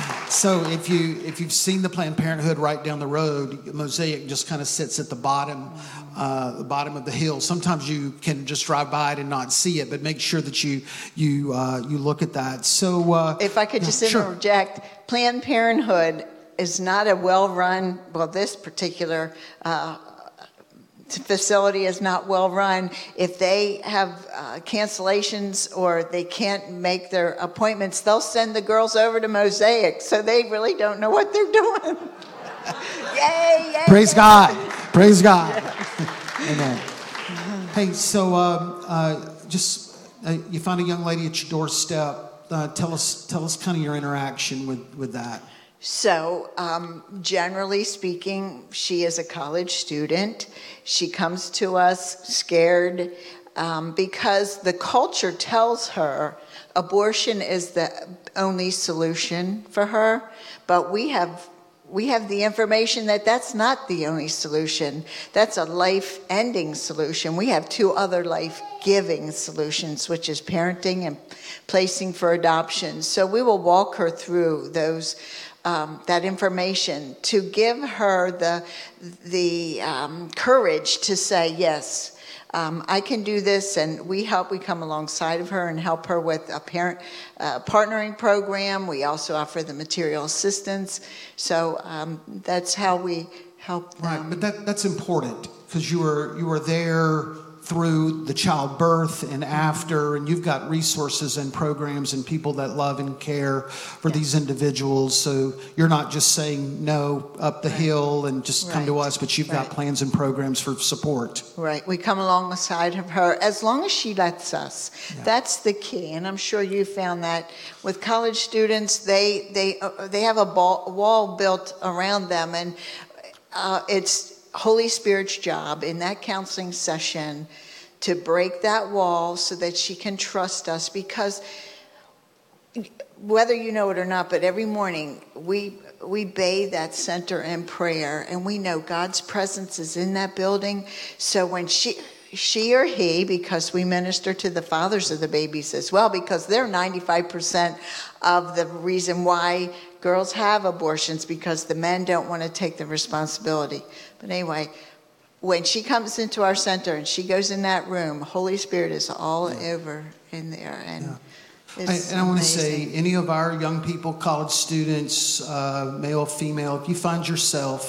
Speaker 1: So if you if you've seen the Planned Parenthood right down the road, Mosaic just kind of sits at the bottom, uh, the bottom of the hill. Sometimes you can just drive by it and not see it, but make sure that you you uh, you look at that. So uh,
Speaker 7: If I could just
Speaker 1: yeah, sure.
Speaker 7: interject, Planned Parenthood is not a well-run, well, this particular uh, facility is not well-run. If they have uh, cancellations or they can't make their appointments, they'll send the girls over to Mosaic, so they really don't know what they're doing. yay, yay.
Speaker 1: Praise. God. Praise God. Amen. Hey, so um, uh, just uh, you find a young lady at your doorstep. Uh, tell us, tell us, kind of your interaction with with that.
Speaker 7: So, um, generally speaking, she is a college student. She comes to us scared um, because the culture tells her abortion is the only solution for her, but we have. We have the information that that's not the only solution. That's a life ending solution. We have two other life giving solutions, which is parenting and placing for adoption. So we will walk her through those um, that information to give her the the um, courage to say yes. Um, I can do this, and we help. We come alongside of her and help her with a parent uh, partnering program. We also offer the material assistance. So um, that's how we help them.
Speaker 1: Right, but that that's important because you were you were there through the childbirth and after, and you've got resources and programs and people that love and care for these individuals. So you're not just saying no up the hill and just come to us, but you've got plans and programs for support.
Speaker 7: Right. We come alongside of her as long as she lets us. That's the key. And I'm sure you found that with college students, they they uh, they have a ball, wall built around them, and uh, it's Holy Spirit's job in that counseling session to break that wall so that she can trust us because whether you know it or not, but every morning we we bathe that center in prayer, and we know God's presence is in that building. So when she she or he, because we minister to the fathers of the babies as well, because they're 95% of the reason why girls have abortions, because the men don't want to take the responsibility. But anyway, when she comes into our center and she goes in that room, Holy Spirit is all over in there, and.
Speaker 1: I,
Speaker 7: It's
Speaker 1: and I want to say, any of our young people, college students, uh, male, female, if you find yourself,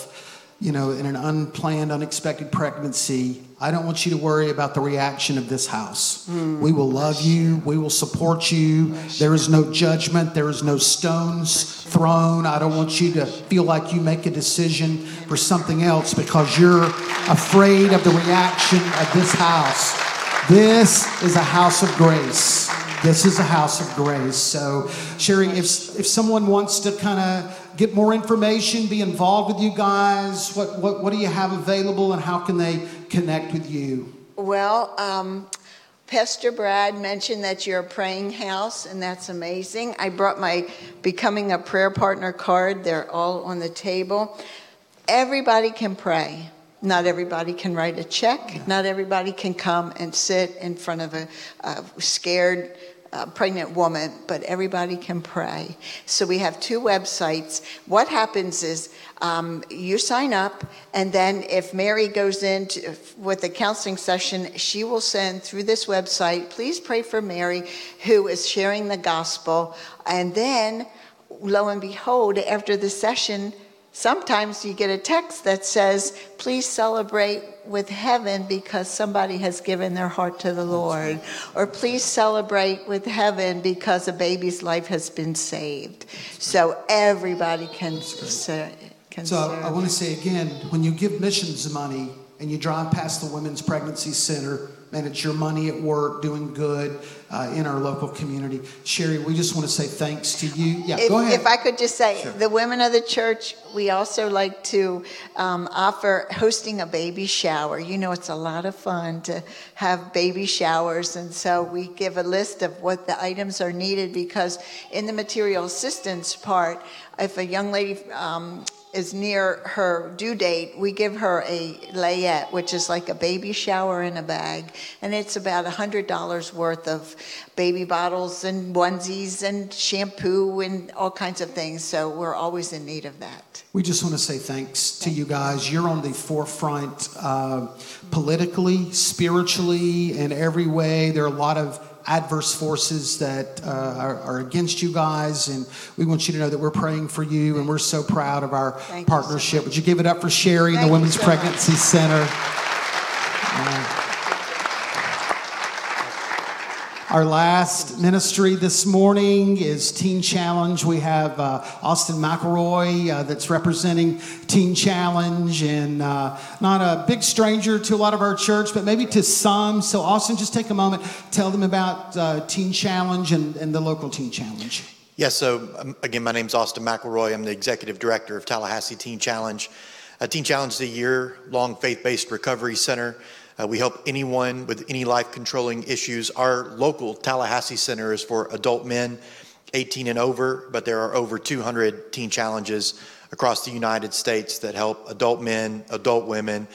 Speaker 1: you know, in an unplanned, unexpected pregnancy, I don't want you to worry about the reaction of this house. We will love you. We will support you. There is no judgment. There is no stones thrown. I don't want you to feel like you make a decision for something else because you're afraid of the reaction of this house. This is a house of grace. This is a house of grace. So, Sherry, if, if someone wants to kind of get more information, be involved with you guys, what, what, what do you have available and how can they connect with you?
Speaker 7: Well, um, Pastor Brad mentioned that you're a praying house, and that's amazing. I brought my Becoming a Prayer Partner card, they're all on the table. Everybody can pray. Not everybody can write a check. Not everybody can come and sit in front of a, a scared uh, pregnant woman, but everybody can pray. So we have two websites. What happens is um, you sign up, and then if Mary goes in to, with a counseling session, she will send through this website, please pray for Mary, who is sharing the gospel. And then, lo and behold, after the session, sometimes you get a text that says, please celebrate with heaven because somebody has given their heart to the Lord. Or please celebrate with heaven because a baby's life has been saved. So everybody can, can
Speaker 1: So
Speaker 7: serve.
Speaker 1: I want to say again, when you give missions money and you drive past the Women's Pregnancy Center, man, it's your money at work doing good uh, in our local community. Sherry, we just want to say thanks to you. Yeah,
Speaker 7: If,
Speaker 1: go ahead.
Speaker 7: if I could just say, the women of the church, we also like to um, offer hosting a baby shower. You know, it's a lot of fun to have baby showers, and so we give a list of what the items are needed because in the material assistance part, if a young lady um, is near her due date, we give her a layette, which is like a baby shower in a bag, and it's about $100 worth of baby bottles and onesies and shampoo and all kinds of things. So we're always in need of that.
Speaker 1: We just want to say thanks to you guys. You're on the forefront uh, politically, spiritually, in every way. There are a lot of adverse forces that uh, are, are, against you guys, and we want you to know that we're praying for you, and we're so proud of our
Speaker 7: Thank
Speaker 1: partnership.
Speaker 7: You so
Speaker 1: Would you give it up for Sherry,
Speaker 7: Thank
Speaker 1: the Women's
Speaker 7: so
Speaker 1: Pregnancy
Speaker 7: much.
Speaker 1: Center? Uh, Our last ministry this morning is Teen Challenge. We have uh, Austin McElroy uh, that's representing Teen Challenge and uh, not a big stranger to a lot of our church, but maybe to some. So, Austin, just take a moment, tell them about uh, Teen Challenge and, and the local Teen Challenge.
Speaker 8: Yes, so um, again, my name is Austin McElroy. I'm the executive director of Tallahassee Teen Challenge. Uh, Teen Challenge is a year long faith based recovery center. Uh, we help anyone with any life controlling issues. Our local Tallahassee center is for adult men 18 and over, but there are over 200 teen challenges across the United States that help adult men, adult women,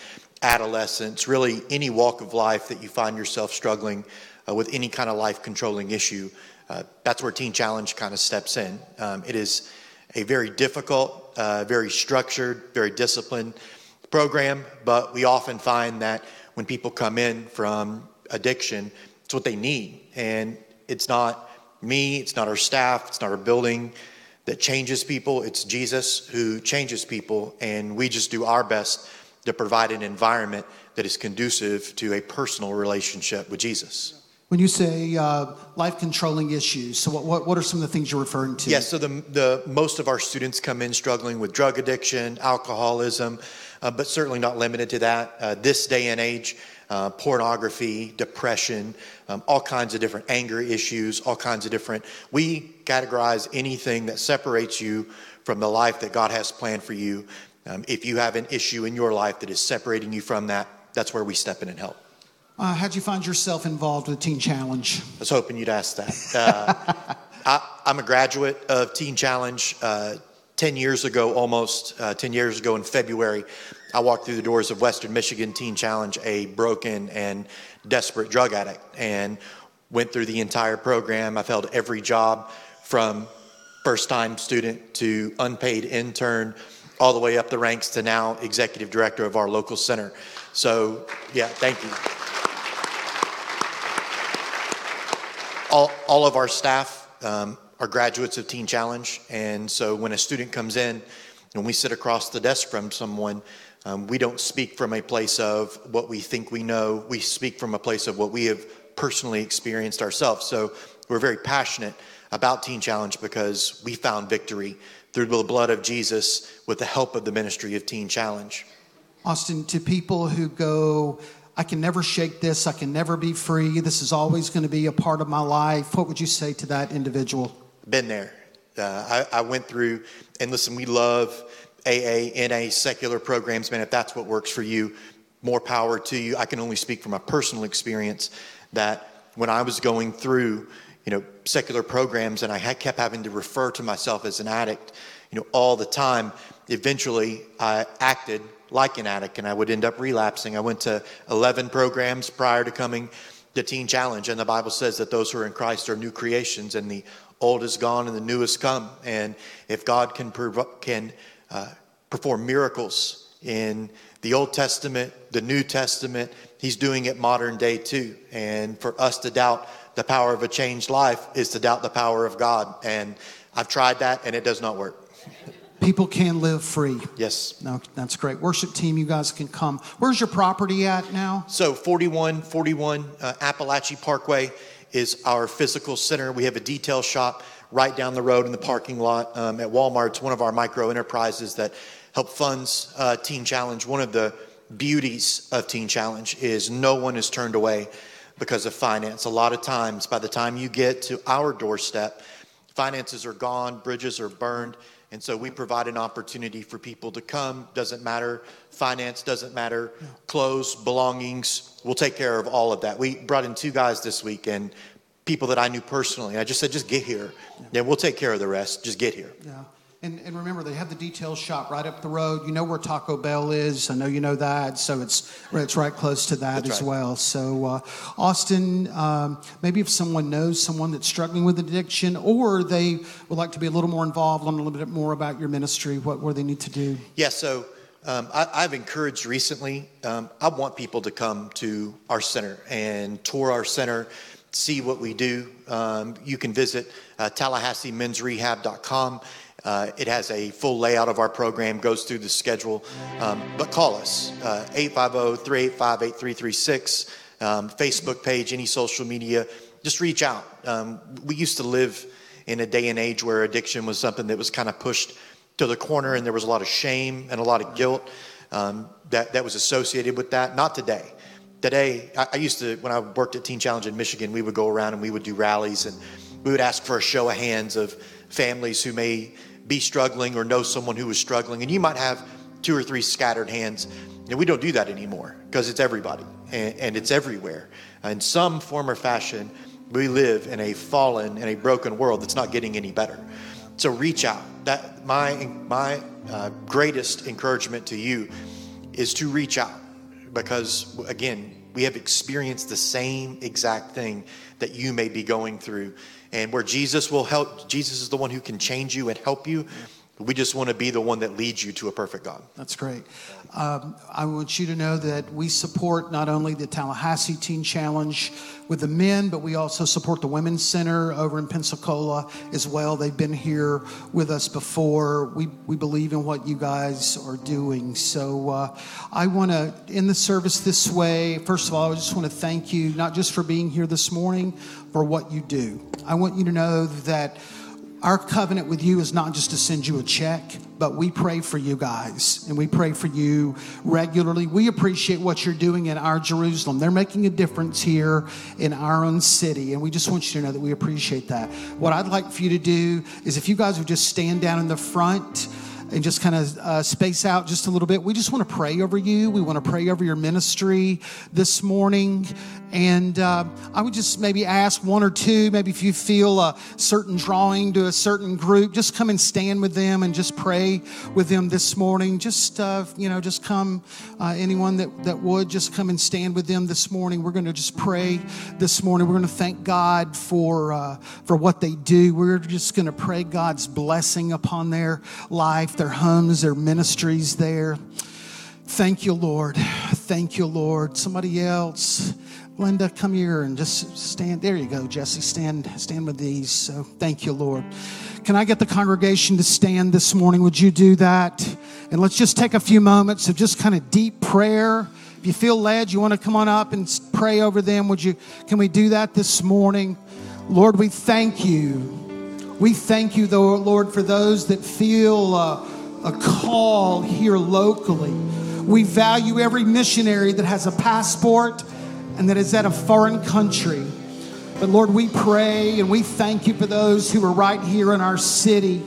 Speaker 8: adolescents, really any walk of life that you find yourself struggling uh, with any kind of life controlling issue. Uh, that's where Teen Challenge kind of steps in. Um, it is a very difficult, uh, very structured, very disciplined program, but we often find that when people come in from addiction, it's what they need. And it's not me, it's not our staff, it's not our building that changes people, it's Jesus who changes people. And we just do our best to provide an environment that is conducive to a personal relationship with Jesus.
Speaker 1: When you say uh, life controlling issues, so what, what, what are some of the things you're referring to?
Speaker 8: Yes, so the, the most of our students come in struggling with drug addiction, alcoholism, uh, but certainly not limited to that. Uh, this day and age, uh, pornography, depression, um, all kinds of different anger issues, all kinds of different. We categorize anything that separates you from the life that God has planned for you. Um, if you have an issue in your life that is separating you from that, that's where we step in and help.
Speaker 1: Uh, how'd you find yourself involved with Teen Challenge?
Speaker 8: I was hoping you'd ask that. Uh, I, am a graduate of Teen Challenge. Uh, 10 years ago, almost uh, 10 years ago in February, I walked through the doors of Western Michigan Teen Challenge, a broken and desperate drug addict, and went through the entire program. I've held every job from first time student to unpaid intern, all the way up the ranks to now executive director of our local center. So, yeah, thank you. all, all of our staff um, are graduates of Teen Challenge. And so when a student comes in, when we sit across the desk from someone, um, we don't speak from a place of what we think we know. We speak from a place of what we have personally experienced ourselves. So we're very passionate about Teen Challenge because we found victory through the blood of Jesus with the help of the ministry of Teen Challenge.
Speaker 1: Austin, to people who go, I can never shake this, I can never be free, this is always going to be a part of my life, what would you say to that individual?
Speaker 8: Been there. Uh, I, I went through, and listen, we love AA, NA, secular programs, man. If that's what works for you, more power to you. I can only speak from my personal experience that when I was going through, you know, secular programs and I had kept having to refer to myself as an addict, you know, all the time, eventually I acted like an addict and I would end up relapsing. I went to 11 programs prior to coming to Teen Challenge, and the Bible says that those who are in Christ are new creations and the old is gone and the new has come. And if God can, can uh, perform miracles in the Old Testament, the New Testament, He's doing it modern day too. And for us to doubt the power of a changed life is to doubt the power of God. And I've tried that and it does not work.
Speaker 1: People can live free.
Speaker 8: Yes.
Speaker 1: No, that's great. Worship team, you guys can come. Where's your property at now?
Speaker 8: So 4141 uh, Apalachee Parkway is our physical center. We have a detail shop right down the road in the parking lot um, at Walmart. It's one of our micro enterprises that help funds uh, Teen Challenge. One of the beauties of Teen Challenge is no one is turned away because of finance. A lot of times, by the time you get to our doorstep, finances are gone, bridges are burned. And so we provide an opportunity for people to come. Doesn't matter, finance doesn't matter, clothes, belongings. We'll take care of all of that. We brought in two guys this week and people that I knew personally. I just said, just get here. Yeah, we'll take care of the rest. Just get here.
Speaker 1: Yeah. And, and remember, they have the detail shop right up the road. You know where Taco Bell is. I know you know that. So it's, it's right close to that
Speaker 8: That's
Speaker 1: as
Speaker 8: right.
Speaker 1: well. So, uh, Austin, um, maybe if someone knows someone that's struggling with addiction or they would like to be a little more involved, learn a little bit more about your ministry, what, what they need to do?
Speaker 8: Yeah, so um, I, I've encouraged recently, um, I want people to come to our center and tour our center, see what we do. Um, you can visit uh, TallahasseeMen'sRehab.com. Uh, it has a full layout of our program, goes through the schedule. Um, but call us, uh, 850 385 8336, um, Facebook page, any social media. Just reach out. Um, we used to live in a day and age where addiction was something that was kind of pushed to the corner and there was a lot of shame and a lot of guilt um, that, that was associated with that. Not today. Today, I, I used to, when I worked at Teen Challenge in Michigan, we would go around and we would do rallies and we would ask for a show of hands of families who may be struggling or know someone who is struggling. And you might have two or three scattered hands. And we don't do that anymore because it's everybody and, and it's everywhere. In some form or fashion, we live in a fallen and a broken world that's not getting any better. So reach out. That my my uh, greatest encouragement to you is to reach out because again we have experienced the same exact thing that you may be going through. And where jesus will help jesus is the one who can change you and help you we just want to be the one that leads you to a perfect god
Speaker 1: That's great. Um, I want you to know that we support not only the Tallahassee Teen Challenge with the men, but we also support the Women's Center over in Pensacola as well. They've been here with us before. We, we believe in what you guys are doing. So uh, I want to end the service this way. First of all, I just want to thank you, not just for being here this morning, for what you do. I want you to know that. Our covenant with you is not just to send you a check, but we pray for you guys and we pray for you regularly. We appreciate what you're doing in our Jerusalem. They're making a difference here in our own city, and we just want you to know that we appreciate that. What I'd like for you to do is if you guys would just stand down in the front and just kind of uh, space out just a little bit. We just want to pray over you. We want to pray over your ministry this morning. And uh, I would just maybe ask one or two, maybe if you feel a certain drawing to a certain group, just come and stand with them and just pray with them this morning. Just, uh, you know, just come, uh, anyone that, that would, just come and stand with them this morning. We're going to just pray this morning. We're going to thank God for, uh, for what they do. We're just going to pray God's blessing upon their life, their homes, their ministries there. Thank you, Lord. Thank you, Lord. Somebody else. Linda, come here and just stand. There you go, Jesse. Stand, stand with these. So thank you, Lord. Can I get the congregation to stand this morning? Would you do that? And let's just take a few moments of just kind of deep prayer. If you feel led, you want to come on up and pray over them. Would you? Can we do that this morning? Lord, we thank you. We thank you, though, Lord, for those that feel uh, a call here locally. We value every missionary that has a passport and that is at a foreign country. But Lord, we pray and we thank you for those who are right here in our city.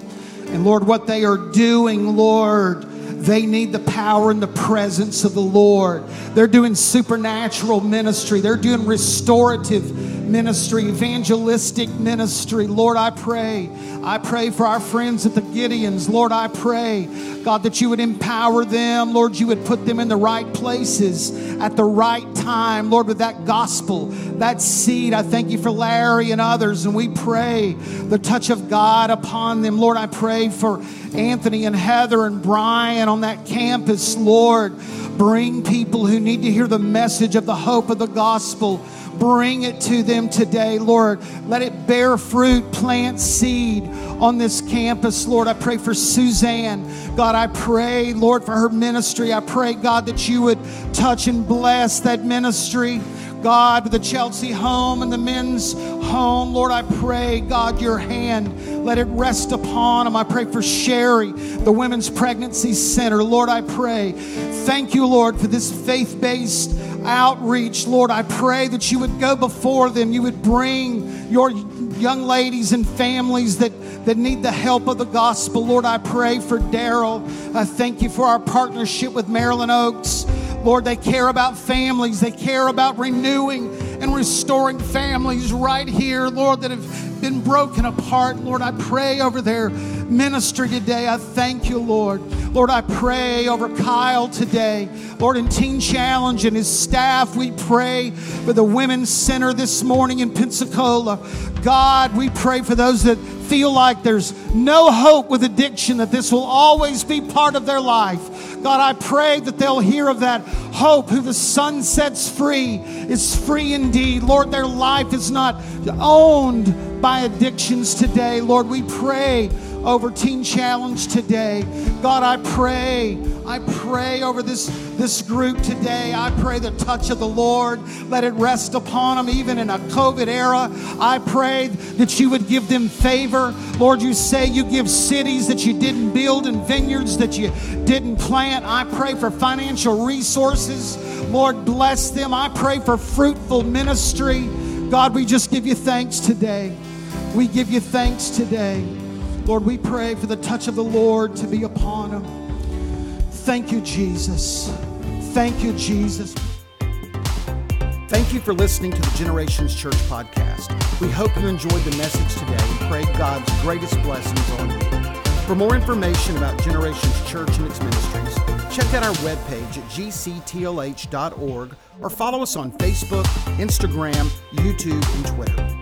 Speaker 1: And Lord, what they are doing, Lord, they need the power and the presence of the Lord. They're doing supernatural ministry, they're doing restorative ministry, evangelistic ministry. Lord, I pray. I pray for our friends at the Gideons. Lord, I pray, God, that you would empower them. Lord, you would put them in the right places at the right time. Lord, with that gospel, that seed. I thank you for Larry and others. And we pray the touch of God upon them. Lord, I pray for Anthony and Heather and Brian on that campus. Lord, bring people who need to hear the message of the hope of the gospel. Bring it to them today, Lord. Let it bear fruit, plant seed on this campus, Lord. I pray for Suzanne. God, I pray, Lord, for her ministry. I pray, God, that you would touch and bless that ministry. God, the Chelsea home and the men's home, Lord, I pray, God, your hand, let it rest upon them. I pray for Sherry, the Women's Pregnancy Center. Lord, I pray. Thank you, Lord, for this faith based outreach. Lord, I pray that you would go before them. You would bring your young ladies and families that, that need the help of the gospel. Lord, I pray for Daryl. I thank you for our partnership with Maryland Oaks. Lord, they care about families. They care about renewing and restoring families right here, Lord, that have been broken apart. Lord, I pray over their ministry today. I thank you, Lord. Lord, I pray over Kyle today. Lord, in Teen Challenge and his staff, we pray for the Women's Center this morning in Pensacola. God, we pray for those that feel like there's no hope with addiction, that this will always be part of their life. God, I pray that they'll hear of that hope. Who the Son sets free is free indeed. Lord, their life is not owned by addictions today. Lord, we pray over Teen Challenge today. God, I pray, I pray over this, this group today. I pray the touch of the Lord, let it rest upon them, even in a COVID era. I pray that you would give them favor. Lord, you say you give cities that you didn't build and vineyards that you didn't plant. I pray for financial resources. Lord, bless them. I pray for fruitful ministry. God, we just give you thanks today. We give you thanks today. Lord, we pray for the touch of the Lord to be upon them. Thank you, Jesus. Thank you, Jesus. Thank you for listening to the Generations Church podcast. We hope you enjoyed the message today and pray God's greatest blessings on you. For more information about Generations Church and its ministries, check out our webpage at gctlh.org or follow us on Facebook, Instagram, YouTube, and Twitter.